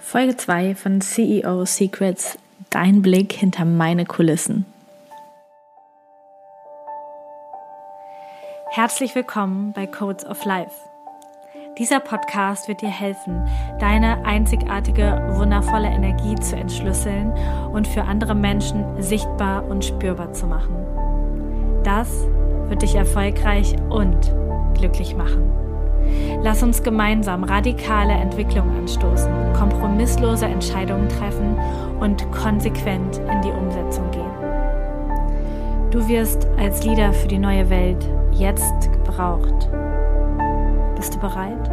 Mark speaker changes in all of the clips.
Speaker 1: Folge 2 von CEO Secrets, dein Blick hinter meine Kulissen. Herzlich willkommen bei Codes of Life. Dieser Podcast wird dir helfen, deine einzigartige, wundervolle Energie zu entschlüsseln und für andere Menschen sichtbar und spürbar zu machen. Das wird dich erfolgreich und glücklich machen. Lass uns gemeinsam radikale Entwicklungen anstoßen, kompromisslose Entscheidungen treffen und konsequent in die Umsetzung gehen. Du wirst als Leader für die neue Welt jetzt gebraucht. Bist du bereit?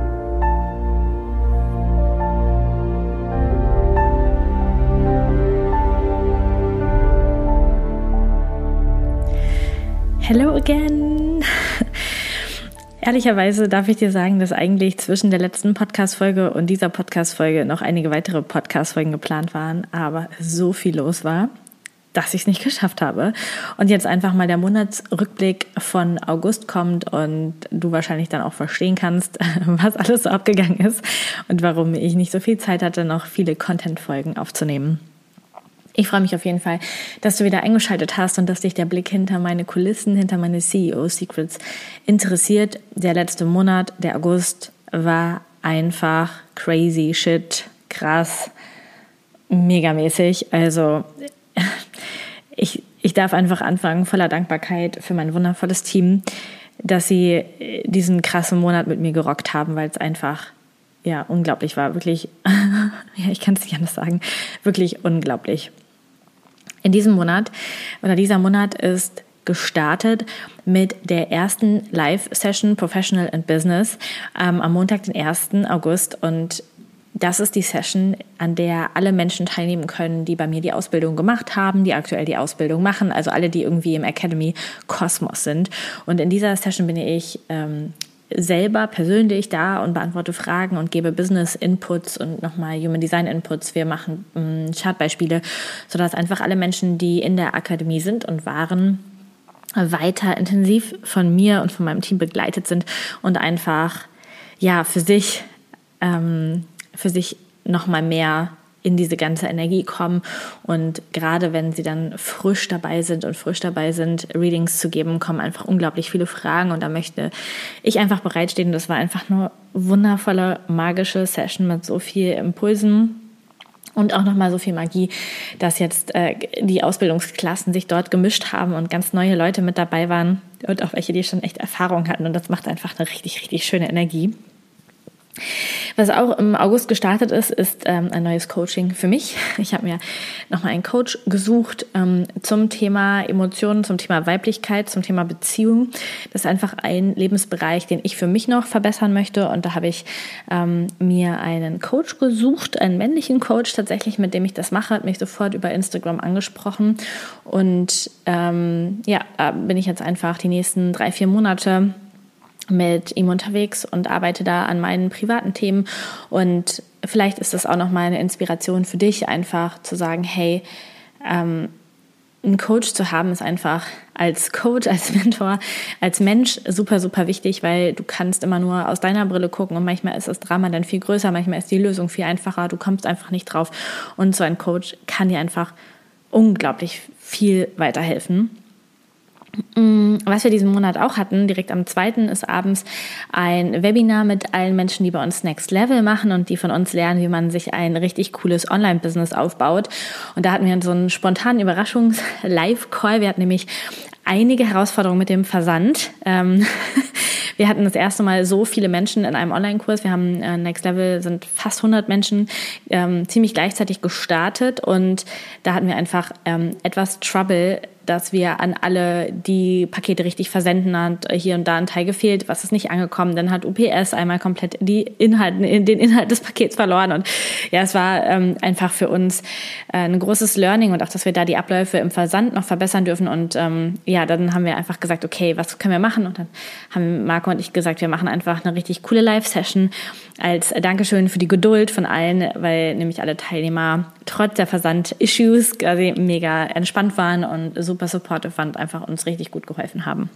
Speaker 1: Hello again! Ehrlicherweise darf ich dir sagen, dass eigentlich zwischen der letzten Podcast-Folge und dieser Podcast-Folge noch einige weitere Podcast-Folgen geplant waren, aber so viel los war, dass ich es nicht geschafft habe. Und jetzt einfach mal der Monatsrückblick von August kommt und du wahrscheinlich dann auch verstehen kannst, was alles so abgegangen ist und warum ich nicht so viel Zeit hatte, noch viele Content-Folgen aufzunehmen. Ich freue mich auf jeden Fall, dass du wieder eingeschaltet hast und dass dich der Blick hinter meine Kulissen, hinter meine CEO-Secrets interessiert. Der letzte Monat, der August, war einfach crazy shit, krass, megamäßig. Also ich, ich darf einfach anfangen, voller Dankbarkeit für mein wundervolles Team, dass sie diesen krassen Monat mit mir gerockt haben, weil es einfach ja unglaublich war. Wirklich, ja, ich kann es nicht anders sagen, wirklich unglaublich. In diesem Monat oder dieser Monat ist gestartet mit der ersten Live-Session Professional and Business ähm, am Montag, den 1. August. Und das ist die Session, an der alle Menschen teilnehmen können, die bei mir die Ausbildung gemacht haben, die aktuell die Ausbildung machen, also alle, die irgendwie im Academy Kosmos sind. Und in dieser Session bin ich ähm, selber persönlich da und beantworte Fragen und gebe Business Inputs und nochmal Human Design Inputs. Wir machen ähm, Chartbeispiele, sodass einfach alle Menschen, die in der Akademie sind und waren, weiter intensiv von mir und von meinem Team begleitet sind und einfach ja für sich ähm, für sich nochmal mehr in diese ganze Energie kommen. Und gerade wenn sie dann frisch dabei sind und frisch dabei sind, Readings zu geben, kommen einfach unglaublich viele Fragen. Und da möchte ich einfach bereitstehen. Das war einfach nur wundervolle, magische Session mit so viel Impulsen. Und auch nochmal so viel Magie, dass jetzt äh, die Ausbildungsklassen sich dort gemischt haben und ganz neue Leute mit dabei waren und auch welche, die schon echt Erfahrung hatten. Und das macht einfach eine richtig, richtig schöne Energie. Was auch im August gestartet ist, ist ähm, ein neues Coaching für mich. Ich habe mir nochmal einen Coach gesucht ähm, zum Thema Emotionen, zum Thema Weiblichkeit, zum Thema Beziehung. Das ist einfach ein Lebensbereich, den ich für mich noch verbessern möchte. Und da habe ich ähm, mir einen Coach gesucht, einen männlichen Coach tatsächlich, mit dem ich das mache, hat mich sofort über Instagram angesprochen. Und ähm, ja, bin ich jetzt einfach die nächsten drei, vier Monate mit ihm unterwegs und arbeite da an meinen privaten Themen. Und vielleicht ist das auch noch mal eine Inspiration für dich, einfach zu sagen, hey, ähm, einen Coach zu haben ist einfach als Coach, als Mentor, als Mensch super, super wichtig, weil du kannst immer nur aus deiner Brille gucken und manchmal ist das Drama dann viel größer, manchmal ist die Lösung viel einfacher, du kommst einfach nicht drauf. Und so ein Coach kann dir einfach unglaublich viel weiterhelfen. Mm, was wir diesen Monat auch hatten, direkt am zweiten ist abends ein Webinar mit allen Menschen, die bei uns Next Level machen und die von uns lernen, wie man sich ein richtig cooles Online-Business aufbaut. Und da hatten wir so einen spontanen Überraschungs-Live-Call. Wir hatten nämlich einige Herausforderungen mit dem Versand. Ähm, wir hatten das erste Mal so viele Menschen in einem Online-Kurs. Wir haben äh, Next Level sind fast 100 Menschen ähm, ziemlich gleichzeitig gestartet und da hatten wir einfach ähm, etwas Trouble dass wir an alle die Pakete richtig versenden hat hier und da ein Teil gefehlt, was ist nicht angekommen. Dann hat UPS einmal komplett die Inhalt, den Inhalt des Pakets verloren. Und ja, es war ähm, einfach für uns äh, ein großes Learning und auch, dass wir da die Abläufe im Versand noch verbessern dürfen. Und ähm, ja, dann haben wir einfach gesagt, okay, was können wir machen? Und dann haben Marco und ich gesagt, wir machen einfach eine richtig coole Live-Session als Dankeschön für die Geduld von allen, weil nämlich alle Teilnehmer trotz der Versand-Issues quasi mega entspannt waren und super supportive waren, einfach uns richtig gut geholfen haben.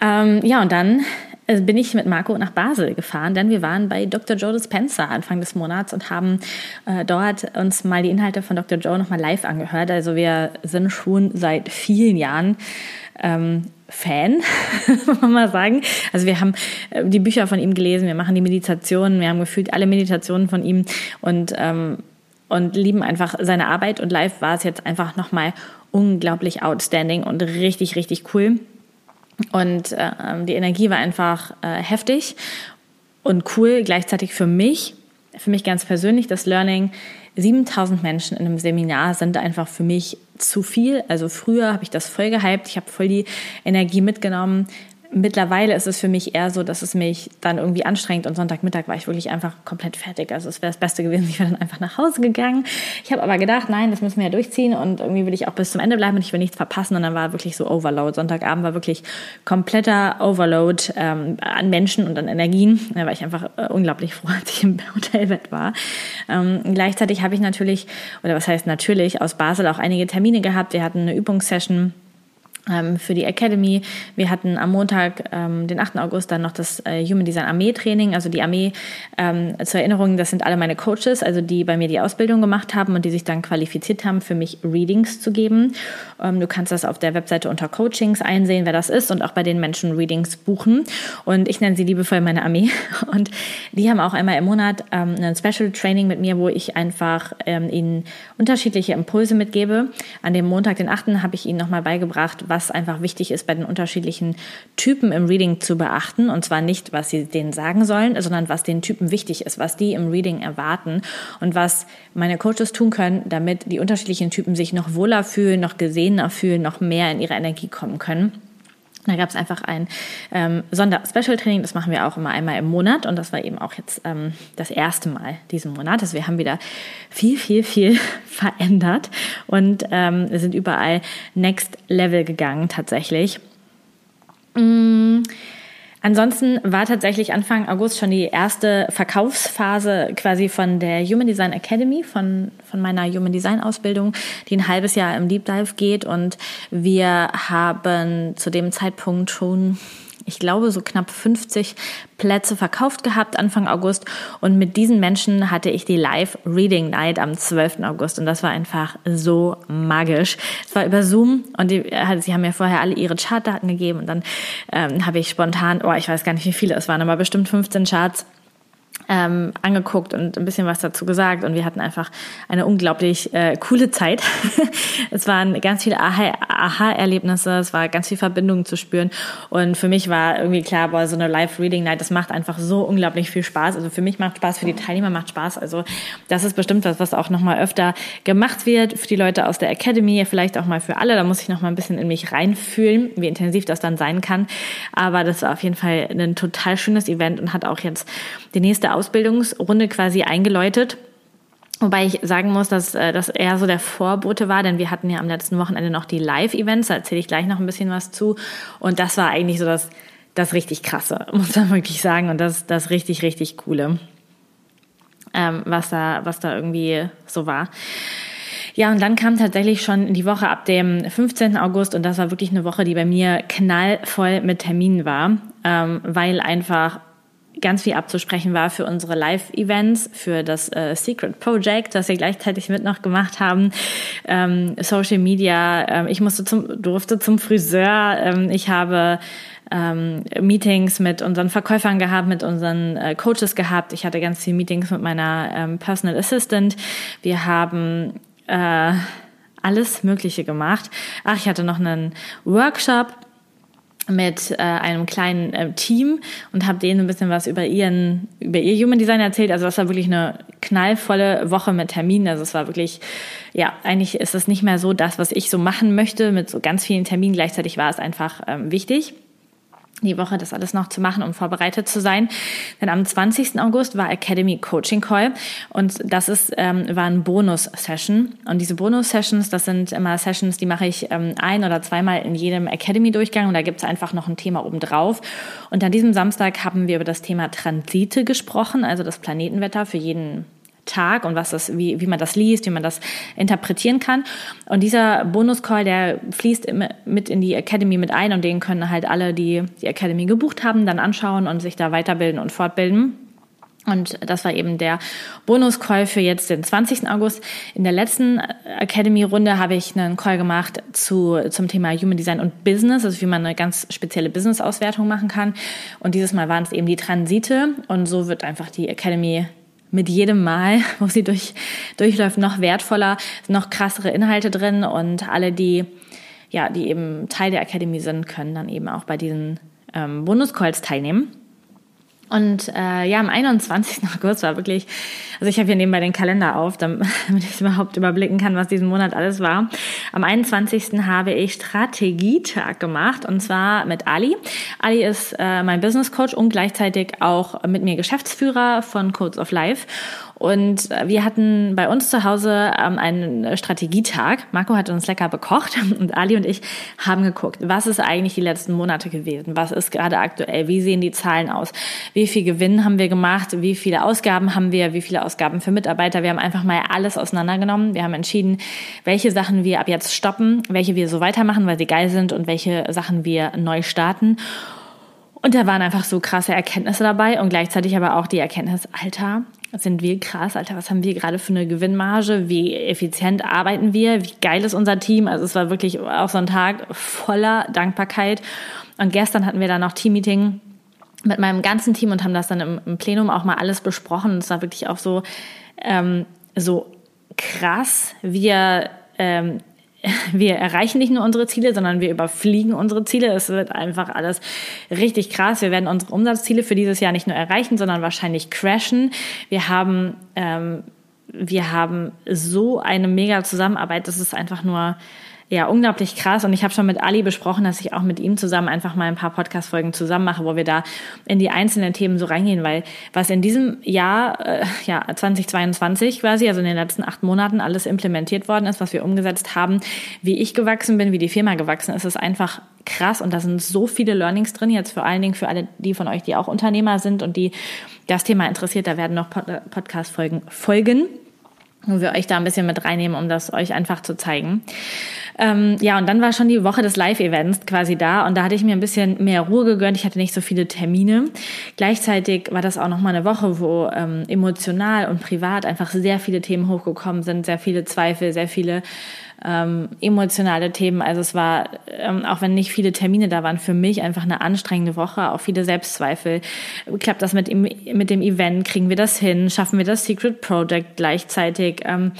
Speaker 1: Ähm, ja, und dann also bin ich mit Marco nach Basel gefahren, denn wir waren bei Dr. Joe Dispenza Anfang des Monats und haben äh, dort uns mal die Inhalte von Dr. Joe nochmal live angehört. Also wir sind schon seit vielen Jahren ähm, Fan, muss man mal sagen. Also wir haben äh, die Bücher von ihm gelesen, wir machen die Meditationen, wir haben gefühlt alle Meditationen von ihm und ähm, und lieben einfach seine Arbeit und live war es jetzt einfach nochmal unglaublich outstanding und richtig, richtig cool. Und äh, die Energie war einfach äh, heftig und cool. Gleichzeitig für mich, für mich ganz persönlich, das Learning, 7000 Menschen in einem Seminar sind einfach für mich zu viel. Also früher habe ich das voll gehypt, ich habe voll die Energie mitgenommen. Mittlerweile ist es für mich eher so, dass es mich dann irgendwie anstrengt und Sonntagmittag war ich wirklich einfach komplett fertig. Also es wäre das Beste gewesen, ich wäre dann einfach nach Hause gegangen. Ich habe aber gedacht, nein, das müssen wir ja durchziehen und irgendwie will ich auch bis zum Ende bleiben und ich will nichts verpassen und dann war wirklich so Overload. Sonntagabend war wirklich kompletter Overload ähm, an Menschen und an Energien. Da war ich einfach äh, unglaublich froh, als ich im Hotelbett war. Ähm, gleichzeitig habe ich natürlich, oder was heißt natürlich, aus Basel auch einige Termine gehabt. Wir hatten eine Übungssession für die Academy. Wir hatten am Montag, ähm, den 8. August, dann noch das äh, Human Design Armee Training. Also die Armee, ähm, zur Erinnerung, das sind alle meine Coaches, also die bei mir die Ausbildung gemacht haben und die sich dann qualifiziert haben, für mich Readings zu geben. Ähm, du kannst das auf der Webseite unter Coachings einsehen, wer das ist und auch bei den Menschen Readings buchen. Und ich nenne sie liebevoll meine Armee. Und die haben auch einmal im Monat ähm, ein Special Training mit mir, wo ich einfach ähm, ihnen unterschiedliche Impulse mitgebe. An dem Montag, den 8. habe ich ihnen nochmal beigebracht, was einfach wichtig ist bei den unterschiedlichen Typen im Reading zu beachten. Und zwar nicht, was sie denen sagen sollen, sondern was den Typen wichtig ist, was die im Reading erwarten und was meine Coaches tun können, damit die unterschiedlichen Typen sich noch wohler fühlen, noch gesehener fühlen, noch mehr in ihre Energie kommen können. Da gab es einfach ein ähm, Sonder-Special-Training, das machen wir auch immer einmal im Monat und das war eben auch jetzt ähm, das erste Mal diesen Monat. Also wir haben wieder viel, viel, viel verändert und ähm, sind überall Next Level gegangen tatsächlich. Mmh. Ansonsten war tatsächlich Anfang August schon die erste Verkaufsphase quasi von der Human Design Academy, von, von meiner Human Design Ausbildung, die ein halbes Jahr im Deep Dive geht. Und wir haben zu dem Zeitpunkt schon ich glaube, so knapp 50 Plätze verkauft gehabt Anfang August. Und mit diesen Menschen hatte ich die Live Reading Night am 12. August. Und das war einfach so magisch. Es war über Zoom und die, äh, sie haben mir vorher alle ihre Chartdaten gegeben. Und dann ähm, habe ich spontan, oh, ich weiß gar nicht, wie viele es waren, aber bestimmt 15 Charts ähm, angeguckt und ein bisschen was dazu gesagt und wir hatten einfach eine unglaublich äh, coole Zeit. es waren ganz viele Aha-Erlebnisse, es war ganz viel Verbindung zu spüren und für mich war irgendwie klar, boah, so eine Live-Reading-Night, das macht einfach so unglaublich viel Spaß. Also für mich macht Spaß, für die Teilnehmer macht Spaß. Also das ist bestimmt was, was auch nochmal öfter gemacht wird für die Leute aus der Academy, vielleicht auch mal für alle. Da muss ich nochmal ein bisschen in mich reinfühlen, wie intensiv das dann sein kann. Aber das war auf jeden Fall ein total schönes Event und hat auch jetzt die nächste Ausbildungsrunde quasi eingeläutet. Wobei ich sagen muss, dass äh, das eher so der Vorbote war, denn wir hatten ja am letzten Wochenende noch die Live-Events, da erzähle ich gleich noch ein bisschen was zu. Und das war eigentlich so das, das richtig krasse, muss man wirklich sagen. Und das, das richtig, richtig coole, ähm, was, da, was da irgendwie so war. Ja, und dann kam tatsächlich schon die Woche ab dem 15. August und das war wirklich eine Woche, die bei mir knallvoll mit Terminen war, ähm, weil einfach ganz viel abzusprechen war für unsere Live-Events, für das äh, Secret Project, das wir gleichzeitig mit noch gemacht haben, ähm, Social Media. Ähm, ich musste zum, durfte zum Friseur. Ähm, ich habe ähm, Meetings mit unseren Verkäufern gehabt, mit unseren äh, Coaches gehabt. Ich hatte ganz viele Meetings mit meiner ähm, Personal Assistant. Wir haben äh, alles Mögliche gemacht. Ach, ich hatte noch einen Workshop mit äh, einem kleinen äh, Team und habe denen ein bisschen was über ihren über ihr Human Design erzählt. Also das war wirklich eine knallvolle Woche mit Terminen. Also es war wirklich ja eigentlich ist es nicht mehr so das, was ich so machen möchte mit so ganz vielen Terminen. Gleichzeitig war es einfach ähm, wichtig die Woche das alles noch zu machen, um vorbereitet zu sein. Denn am 20. August war Academy Coaching Call und das ist, ähm, war ein Bonus-Session. Und diese Bonus-Sessions, das sind immer Sessions, die mache ich ähm, ein oder zweimal in jedem Academy-Durchgang und da gibt es einfach noch ein Thema obendrauf. Und an diesem Samstag haben wir über das Thema Transite gesprochen, also das Planetenwetter für jeden Tag und was das, wie, wie man das liest, wie man das interpretieren kann. Und dieser Bonus-Call, der fließt mit in die Academy mit ein und den können halt alle, die die Academy gebucht haben, dann anschauen und sich da weiterbilden und fortbilden. Und das war eben der Bonus-Call für jetzt den 20. August. In der letzten Academy-Runde habe ich einen Call gemacht zu, zum Thema Human Design und Business, also wie man eine ganz spezielle Business-Auswertung machen kann. Und dieses Mal waren es eben die Transite. Und so wird einfach die Academy mit jedem Mal, wo sie durch, durchläuft, noch wertvoller, noch krassere Inhalte drin und alle, die, ja, die eben Teil der Academy sind, können dann eben auch bei diesen ähm, Bonus-Calls teilnehmen. Und äh, ja, am 21. August war wirklich, also ich habe hier nebenbei den Kalender auf, damit ich überhaupt überblicken kann, was diesen Monat alles war. Am 21. habe ich Strategietag gemacht und zwar mit Ali. Ali ist äh, mein Business Coach und gleichzeitig auch mit mir Geschäftsführer von Codes of Life. Und wir hatten bei uns zu Hause ähm, einen Strategietag. Marco hat uns lecker bekocht und Ali und ich haben geguckt, was ist eigentlich die letzten Monate gewesen? Was ist gerade aktuell? Wie sehen die Zahlen aus? Wie viel Gewinn haben wir gemacht? Wie viele Ausgaben haben wir? Wie viele Ausgaben für Mitarbeiter? Wir haben einfach mal alles auseinandergenommen. Wir haben entschieden, welche Sachen wir ab jetzt stoppen, welche wir so weitermachen, weil sie geil sind und welche Sachen wir neu starten. Und da waren einfach so krasse Erkenntnisse dabei und gleichzeitig aber auch die Erkenntnis, Alter, sind wir krass, Alter, was haben wir gerade für eine Gewinnmarge? Wie effizient arbeiten wir? Wie geil ist unser Team? Also es war wirklich auch so ein Tag voller Dankbarkeit. Und gestern hatten wir dann noch Teammeeting mit meinem ganzen Team und haben das dann im, im Plenum auch mal alles besprochen. Und es war wirklich auch so, ähm, so krass. Wir ähm, wir erreichen nicht nur unsere Ziele, sondern wir überfliegen unsere Ziele. Es wird einfach alles richtig krass. Wir werden unsere Umsatzziele für dieses Jahr nicht nur erreichen, sondern wahrscheinlich crashen. Wir haben, ähm, wir haben so eine mega Zusammenarbeit. Das ist einfach nur ja, unglaublich krass. Und ich habe schon mit Ali besprochen, dass ich auch mit ihm zusammen einfach mal ein paar Podcast-Folgen zusammen mache, wo wir da in die einzelnen Themen so reingehen, weil was in diesem Jahr, äh, ja, 2022 quasi, also in den letzten acht Monaten alles implementiert worden ist, was wir umgesetzt haben, wie ich gewachsen bin, wie die Firma gewachsen ist, ist einfach krass. Und da sind so viele Learnings drin, jetzt vor allen Dingen für alle die von euch, die auch Unternehmer sind und die das Thema interessiert, da werden noch Podcast-Folgen folgen wo wir euch da ein bisschen mit reinnehmen, um das euch einfach zu zeigen. Ähm, ja, und dann war schon die Woche des Live-Events quasi da und da hatte ich mir ein bisschen mehr Ruhe gegönnt. Ich hatte nicht so viele Termine. Gleichzeitig war das auch nochmal eine Woche, wo ähm, emotional und privat einfach sehr viele Themen hochgekommen sind, sehr viele Zweifel, sehr viele ähm, emotionale Themen. Also es war, ähm, auch wenn nicht viele Termine da waren, für mich einfach eine anstrengende Woche, auch viele Selbstzweifel. Klappt das mit, dem, mit dem Event? Kriegen wir das hin? Schaffen wir das Secret Project gleichzeitig? Ähm,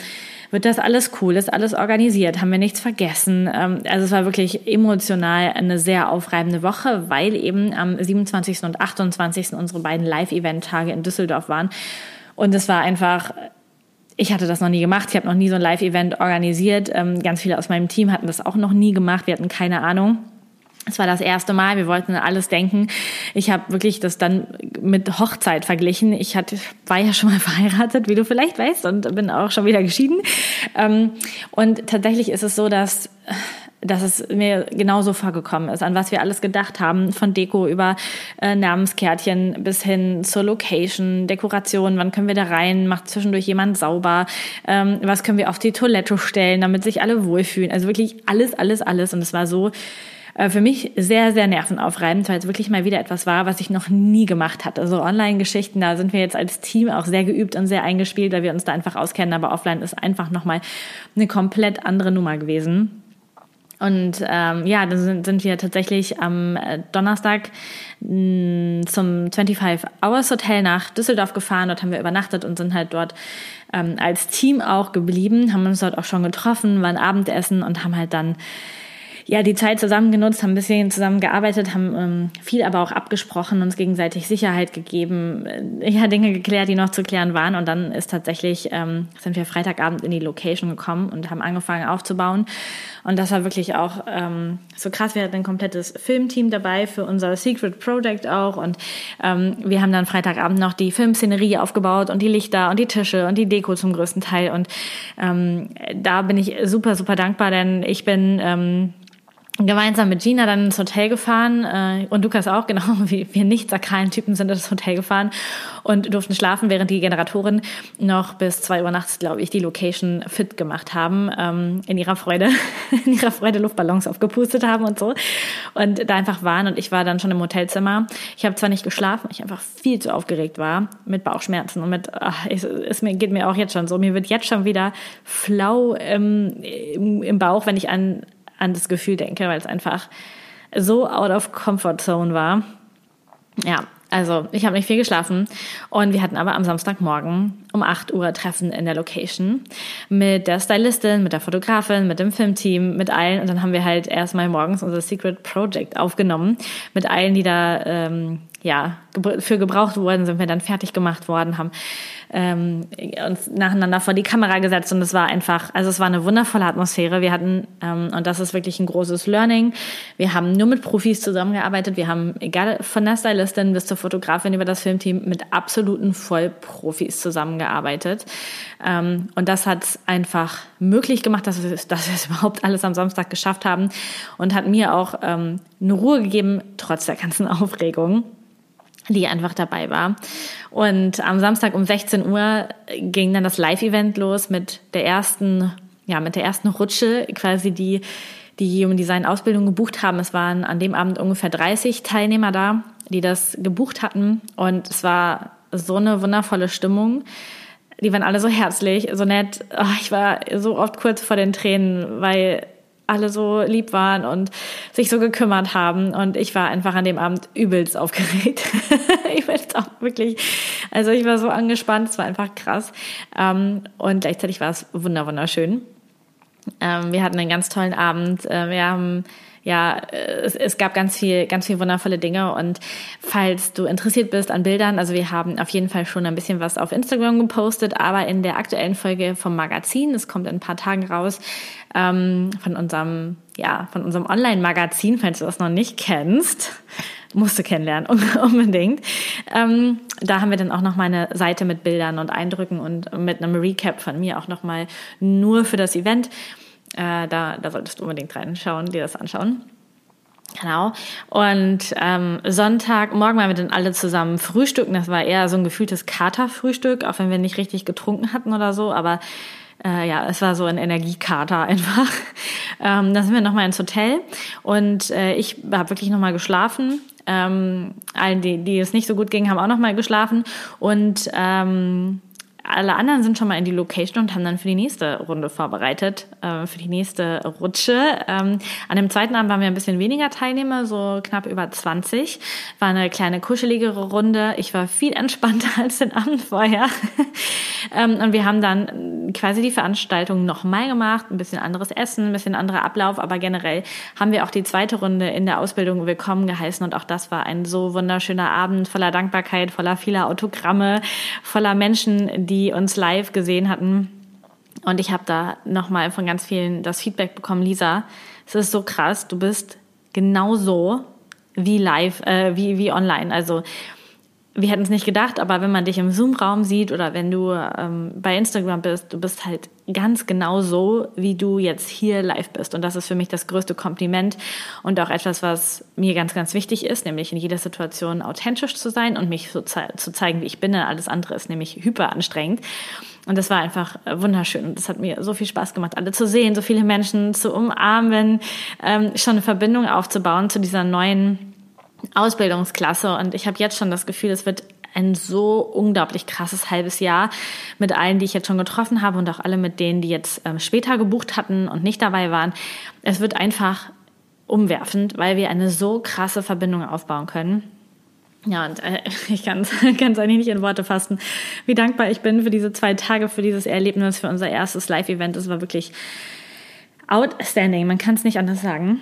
Speaker 1: wird das alles cool? Ist alles organisiert? Haben wir nichts vergessen? Ähm, also es war wirklich emotional eine sehr aufreibende Woche, weil eben am 27. und 28. unsere beiden Live-Event-Tage in Düsseldorf waren. Und es war einfach ich hatte das noch nie gemacht. Ich habe noch nie so ein Live-Event organisiert. Ähm, ganz viele aus meinem Team hatten das auch noch nie gemacht. Wir hatten keine Ahnung. Es war das erste Mal, wir wollten alles denken. Ich habe wirklich das dann mit Hochzeit verglichen. Ich hatte, war ja schon mal verheiratet, wie du vielleicht weißt, und bin auch schon wieder geschieden. Ähm, und tatsächlich ist es so, dass dass es mir genauso vorgekommen ist, an was wir alles gedacht haben, von Deko über äh, Namenskärtchen bis hin zur Location, Dekoration, wann können wir da rein, macht zwischendurch jemand sauber, ähm, was können wir auf die Toilette stellen, damit sich alle wohlfühlen. Also wirklich alles, alles, alles. Und es war so äh, für mich sehr, sehr nervenaufreibend, weil es wirklich mal wieder etwas war, was ich noch nie gemacht hatte. Also Online-Geschichten, da sind wir jetzt als Team auch sehr geübt und sehr eingespielt, weil wir uns da einfach auskennen, aber offline ist einfach nochmal eine komplett andere Nummer gewesen. Und ähm, ja, dann sind, sind wir tatsächlich am äh, Donnerstag mh, zum 25 Hours Hotel nach Düsseldorf gefahren. Dort haben wir übernachtet und sind halt dort ähm, als Team auch geblieben, haben uns dort auch schon getroffen, waren Abendessen und haben halt dann ja, die Zeit zusammen genutzt, haben ein bisschen zusammen gearbeitet, haben ähm, viel aber auch abgesprochen, uns gegenseitig Sicherheit gegeben, äh, ja, Dinge geklärt, die noch zu klären waren. Und dann ist tatsächlich, ähm, sind wir Freitagabend in die Location gekommen und haben angefangen aufzubauen. Und das war wirklich auch ähm, so krass. Wir hatten ein komplettes Filmteam dabei für unser Secret Project auch. Und ähm, wir haben dann Freitagabend noch die Filmszenerie aufgebaut und die Lichter und die Tische und die Deko zum größten Teil. Und ähm, da bin ich super, super dankbar, denn ich bin ähm, gemeinsam mit Gina dann ins Hotel gefahren äh, und Lukas auch, genau, wie wir nicht sakralen Typen sind ins Hotel gefahren und durften schlafen, während die Generatoren noch bis zwei Uhr nachts, glaube ich, die Location fit gemacht haben, ähm, in ihrer Freude, in ihrer Freude Luftballons aufgepustet haben und so und da einfach waren und ich war dann schon im Hotelzimmer. Ich habe zwar nicht geschlafen, ich einfach viel zu aufgeregt war mit Bauchschmerzen und mit, ach, es, es geht mir auch jetzt schon so, mir wird jetzt schon wieder flau ähm, im, im Bauch, wenn ich an an das Gefühl denke, weil es einfach so out of comfort zone war. Ja, also ich habe nicht viel geschlafen und wir hatten aber am Samstagmorgen um 8 Uhr Treffen in der Location mit der Stylistin, mit der Fotografin, mit dem Filmteam, mit allen und dann haben wir halt erstmal morgens unser Secret Project aufgenommen mit allen, die da ähm, ja, für gebraucht wurden, sind wir dann fertig gemacht worden, haben ähm, uns nacheinander vor die Kamera gesetzt und es war einfach, also es war eine wundervolle Atmosphäre. Wir hatten, ähm, und das ist wirklich ein großes Learning, wir haben nur mit Profis zusammengearbeitet. Wir haben, egal von der Stylistin bis zur Fotografin über das Filmteam, mit absoluten Vollprofis zusammengearbeitet. Ähm, und das hat einfach möglich gemacht, dass wir, dass wir es überhaupt alles am Samstag geschafft haben und hat mir auch ähm, eine Ruhe gegeben, trotz der ganzen Aufregung die einfach dabei war. Und am Samstag um 16 Uhr ging dann das Live-Event los mit der ersten, ja, mit der ersten Rutsche, quasi die, die Human Design Ausbildung gebucht haben. Es waren an dem Abend ungefähr 30 Teilnehmer da, die das gebucht hatten. Und es war so eine wundervolle Stimmung. Die waren alle so herzlich, so nett. Oh, ich war so oft kurz vor den Tränen, weil alle so lieb waren und sich so gekümmert haben. Und ich war einfach an dem Abend übelst aufgeregt. ich war jetzt auch wirklich, also ich war so angespannt, es war einfach krass. Ähm, und gleichzeitig war es wunderschön. Ähm, wir hatten einen ganz tollen Abend. Äh, wir haben ja, es, es gab ganz viel, ganz viel wundervolle Dinge. Und falls du interessiert bist an Bildern, also wir haben auf jeden Fall schon ein bisschen was auf Instagram gepostet, aber in der aktuellen Folge vom Magazin, es kommt in ein paar Tagen raus, ähm, von unserem, ja, von unserem Online-Magazin, falls du das noch nicht kennst, musst du kennenlernen, unbedingt. Ähm, da haben wir dann auch noch meine Seite mit Bildern und Eindrücken und mit einem Recap von mir auch nochmal nur für das Event. Äh, da, da solltest du unbedingt reinschauen, dir das anschauen. Genau. Und ähm, Sonntag, morgen waren wir dann alle zusammen frühstücken. Das war eher so ein gefühltes Katerfrühstück, auch wenn wir nicht richtig getrunken hatten oder so. Aber äh, ja, es war so ein Energiekater einfach. ähm, dann sind wir nochmal ins Hotel und äh, ich habe wirklich nochmal geschlafen. Ähm, allen, die, die es nicht so gut ging, haben auch nochmal geschlafen. Und ähm, alle anderen sind schon mal in die Location und haben dann für die nächste Runde vorbereitet, äh, für die nächste Rutsche. Ähm, an dem zweiten Abend waren wir ein bisschen weniger Teilnehmer, so knapp über 20. War eine kleine kuscheligere Runde. Ich war viel entspannter als den Abend vorher. ähm, und wir haben dann quasi die Veranstaltung nochmal gemacht, ein bisschen anderes Essen, ein bisschen anderer Ablauf, aber generell haben wir auch die zweite Runde in der Ausbildung willkommen geheißen und auch das war ein so wunderschöner Abend voller Dankbarkeit, voller vieler Autogramme, voller Menschen, die uns live gesehen hatten. Und ich habe da nochmal von ganz vielen das Feedback bekommen, Lisa, es ist so krass, du bist genauso wie live, äh, wie, wie online. Also wir hätten es nicht gedacht, aber wenn man dich im Zoom-Raum sieht oder wenn du ähm, bei Instagram bist, du bist halt ganz genau so, wie du jetzt hier live bist. Und das ist für mich das größte Kompliment und auch etwas, was mir ganz, ganz wichtig ist, nämlich in jeder Situation authentisch zu sein und mich so ze zu zeigen, wie ich bin. Alles andere ist nämlich hyper anstrengend. Und das war einfach wunderschön. Und das hat mir so viel Spaß gemacht, alle zu sehen, so viele Menschen zu umarmen, ähm, schon eine Verbindung aufzubauen zu dieser neuen Ausbildungsklasse und ich habe jetzt schon das Gefühl, es wird ein so unglaublich krasses halbes Jahr mit allen, die ich jetzt schon getroffen habe und auch alle mit denen, die jetzt ähm, später gebucht hatten und nicht dabei waren. Es wird einfach umwerfend, weil wir eine so krasse Verbindung aufbauen können. Ja, und äh, ich kann es eigentlich nicht in Worte fassen, wie dankbar ich bin für diese zwei Tage, für dieses Erlebnis, für unser erstes Live-Event. Es war wirklich outstanding, man kann es nicht anders sagen.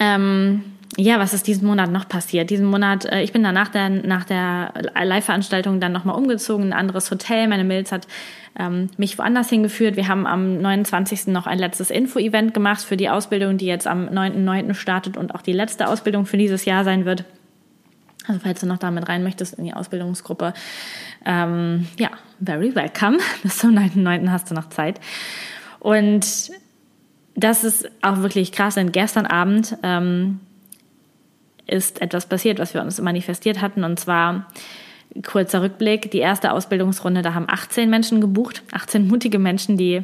Speaker 1: Ähm, ja, was ist diesen Monat noch passiert? Diesen Monat, äh, ich bin dann nach der, Live-Veranstaltung dann nochmal umgezogen, ein anderes Hotel. Meine Milz hat ähm, mich woanders hingeführt. Wir haben am 29. noch ein letztes Info-Event gemacht für die Ausbildung, die jetzt am 9.9. startet und auch die letzte Ausbildung für dieses Jahr sein wird. Also falls du noch damit rein möchtest in die Ausbildungsgruppe, ähm, ja, very welcome. Bis zum 9.9. hast du noch Zeit. Und das ist auch wirklich krass, denn gestern Abend ähm, ist etwas passiert, was wir uns manifestiert hatten. Und zwar, kurzer Rückblick, die erste Ausbildungsrunde, da haben 18 Menschen gebucht, 18 mutige Menschen, die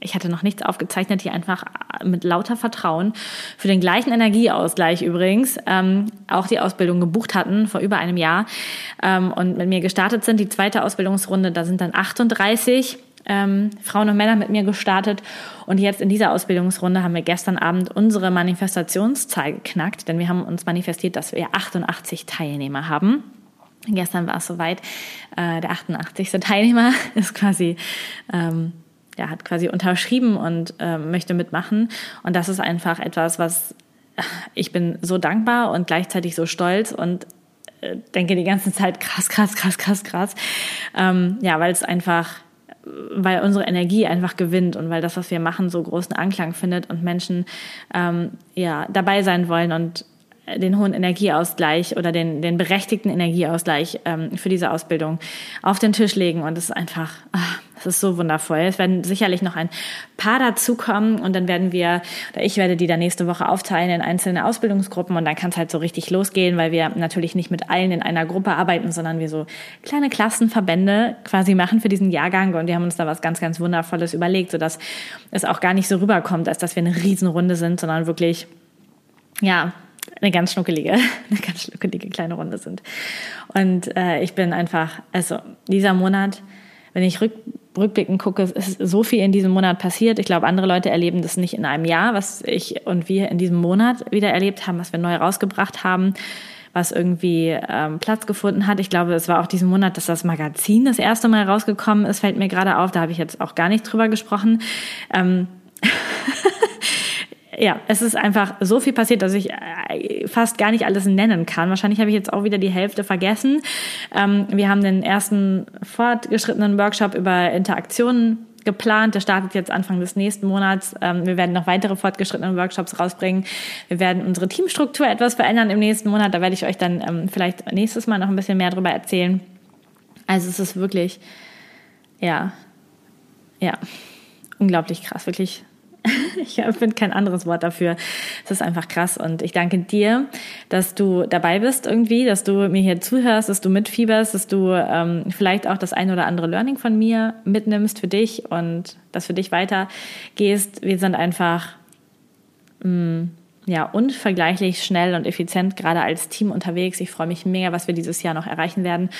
Speaker 1: ich hatte noch nichts aufgezeichnet, die einfach mit lauter Vertrauen für den gleichen Energieausgleich übrigens ähm, auch die Ausbildung gebucht hatten vor über einem Jahr ähm, und mit mir gestartet sind. Die zweite Ausbildungsrunde, da sind dann 38 ähm, Frauen und Männer mit mir gestartet. Und jetzt in dieser Ausbildungsrunde haben wir gestern Abend unsere Manifestationszahl geknackt, denn wir haben uns manifestiert, dass wir 88 Teilnehmer haben. Gestern war es soweit. Äh, der 88. Teilnehmer ist quasi, ähm, ja, hat quasi unterschrieben und äh, möchte mitmachen. Und das ist einfach etwas, was ich bin so dankbar und gleichzeitig so stolz und äh, denke die ganze Zeit krass, krass, krass, krass, krass. Ähm, ja, weil es einfach weil unsere Energie einfach gewinnt und weil das, was wir machen, so großen Anklang findet und Menschen ähm, ja dabei sein wollen und den hohen Energieausgleich oder den, den berechtigten Energieausgleich ähm, für diese Ausbildung auf den Tisch legen. Und es ist einfach, ach, es ist so wundervoll. Es werden sicherlich noch ein paar dazukommen und dann werden wir, oder ich werde die dann nächste Woche aufteilen in einzelne Ausbildungsgruppen und dann kann es halt so richtig losgehen, weil wir natürlich nicht mit allen in einer Gruppe arbeiten, sondern wir so kleine Klassenverbände quasi machen für diesen Jahrgang und wir haben uns da was ganz, ganz Wundervolles überlegt, sodass es auch gar nicht so rüberkommt, als dass wir eine Riesenrunde sind, sondern wirklich, ja, eine ganz schnuckelige, eine ganz schnuckelige kleine Runde sind. Und äh, ich bin einfach, also dieser Monat, wenn ich rück, rückblickend gucke, ist so viel in diesem Monat passiert. Ich glaube, andere Leute erleben das nicht in einem Jahr, was ich und wir in diesem Monat wieder erlebt haben, was wir neu rausgebracht haben, was irgendwie ähm, Platz gefunden hat. Ich glaube, es war auch diesen Monat, dass das Magazin das erste Mal rausgekommen ist, fällt mir gerade auf. Da habe ich jetzt auch gar nicht drüber gesprochen. Ähm ja, es ist einfach so viel passiert, dass ich äh, fast gar nicht alles nennen kann. Wahrscheinlich habe ich jetzt auch wieder die Hälfte vergessen. Ähm, wir haben den ersten fortgeschrittenen Workshop über Interaktionen geplant. Der startet jetzt Anfang des nächsten Monats. Ähm, wir werden noch weitere fortgeschrittene Workshops rausbringen. Wir werden unsere Teamstruktur etwas verändern im nächsten Monat. Da werde ich euch dann ähm, vielleicht nächstes Mal noch ein bisschen mehr darüber erzählen. Also es ist wirklich, ja, ja, unglaublich krass, wirklich ich finde kein anderes Wort dafür. Es ist einfach krass und ich danke dir, dass du dabei bist irgendwie, dass du mir hier zuhörst, dass du mitfieberst, dass du ähm, vielleicht auch das ein oder andere Learning von mir mitnimmst für dich und das für dich weitergehst. Wir sind einfach mh, mm, ja, unvergleichlich schnell und effizient gerade als Team unterwegs. Ich freue mich mega, was wir dieses Jahr noch erreichen werden.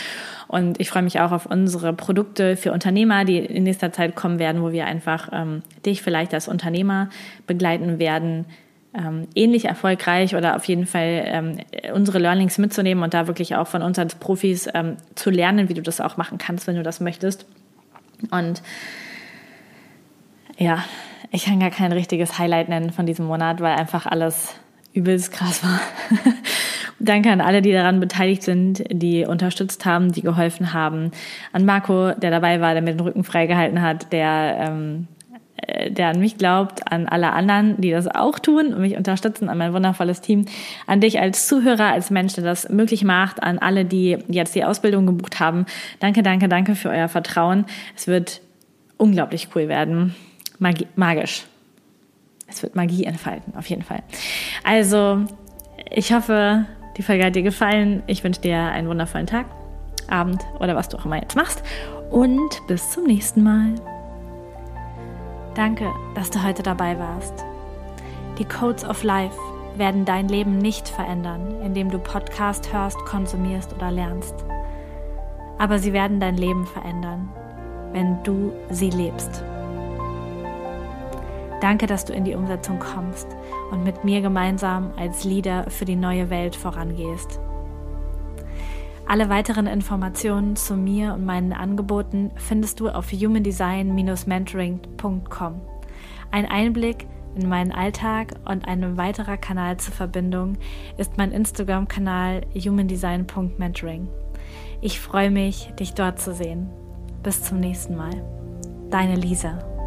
Speaker 1: Und ich freue mich auch auf unsere Produkte für Unternehmer, die in nächster Zeit kommen werden, wo wir einfach ähm, dich vielleicht als Unternehmer begleiten werden, ähm, ähnlich erfolgreich oder auf jeden Fall ähm, unsere Learnings mitzunehmen und da wirklich auch von uns als Profis ähm, zu lernen, wie du das auch machen kannst, wenn du das möchtest. Und ja, ich kann gar kein richtiges Highlight nennen von diesem Monat, weil einfach alles übelst krass war. Danke an alle, die daran beteiligt sind, die unterstützt haben, die geholfen haben. An Marco, der dabei war, der mir den Rücken freigehalten hat, der, ähm, äh, der an mich glaubt, an alle anderen, die das auch tun und mich unterstützen, an mein wundervolles Team, an dich als Zuhörer, als Mensch, der das möglich macht, an alle, die jetzt die Ausbildung gebucht haben. Danke, danke, danke für euer Vertrauen. Es wird unglaublich cool werden. Magie, magisch. Es wird Magie entfalten, auf jeden Fall. Also, ich hoffe, die Folge hat dir gefallen. Ich wünsche dir einen wundervollen Tag, Abend oder was du auch immer jetzt machst. Und bis zum nächsten Mal. Danke, dass du heute dabei warst. Die Codes of Life werden dein Leben nicht verändern, indem du Podcast hörst, konsumierst oder lernst. Aber sie werden dein Leben verändern, wenn du sie lebst. Danke, dass du in die Umsetzung kommst und mit mir gemeinsam als Leader für die neue Welt vorangehst. Alle weiteren Informationen zu mir und meinen Angeboten findest du auf humandesign-mentoring.com. Ein Einblick in meinen Alltag und ein weiterer Kanal zur Verbindung ist mein Instagram-Kanal humandesign.mentoring. Ich freue mich, dich dort zu sehen. Bis zum nächsten Mal. Deine Lisa.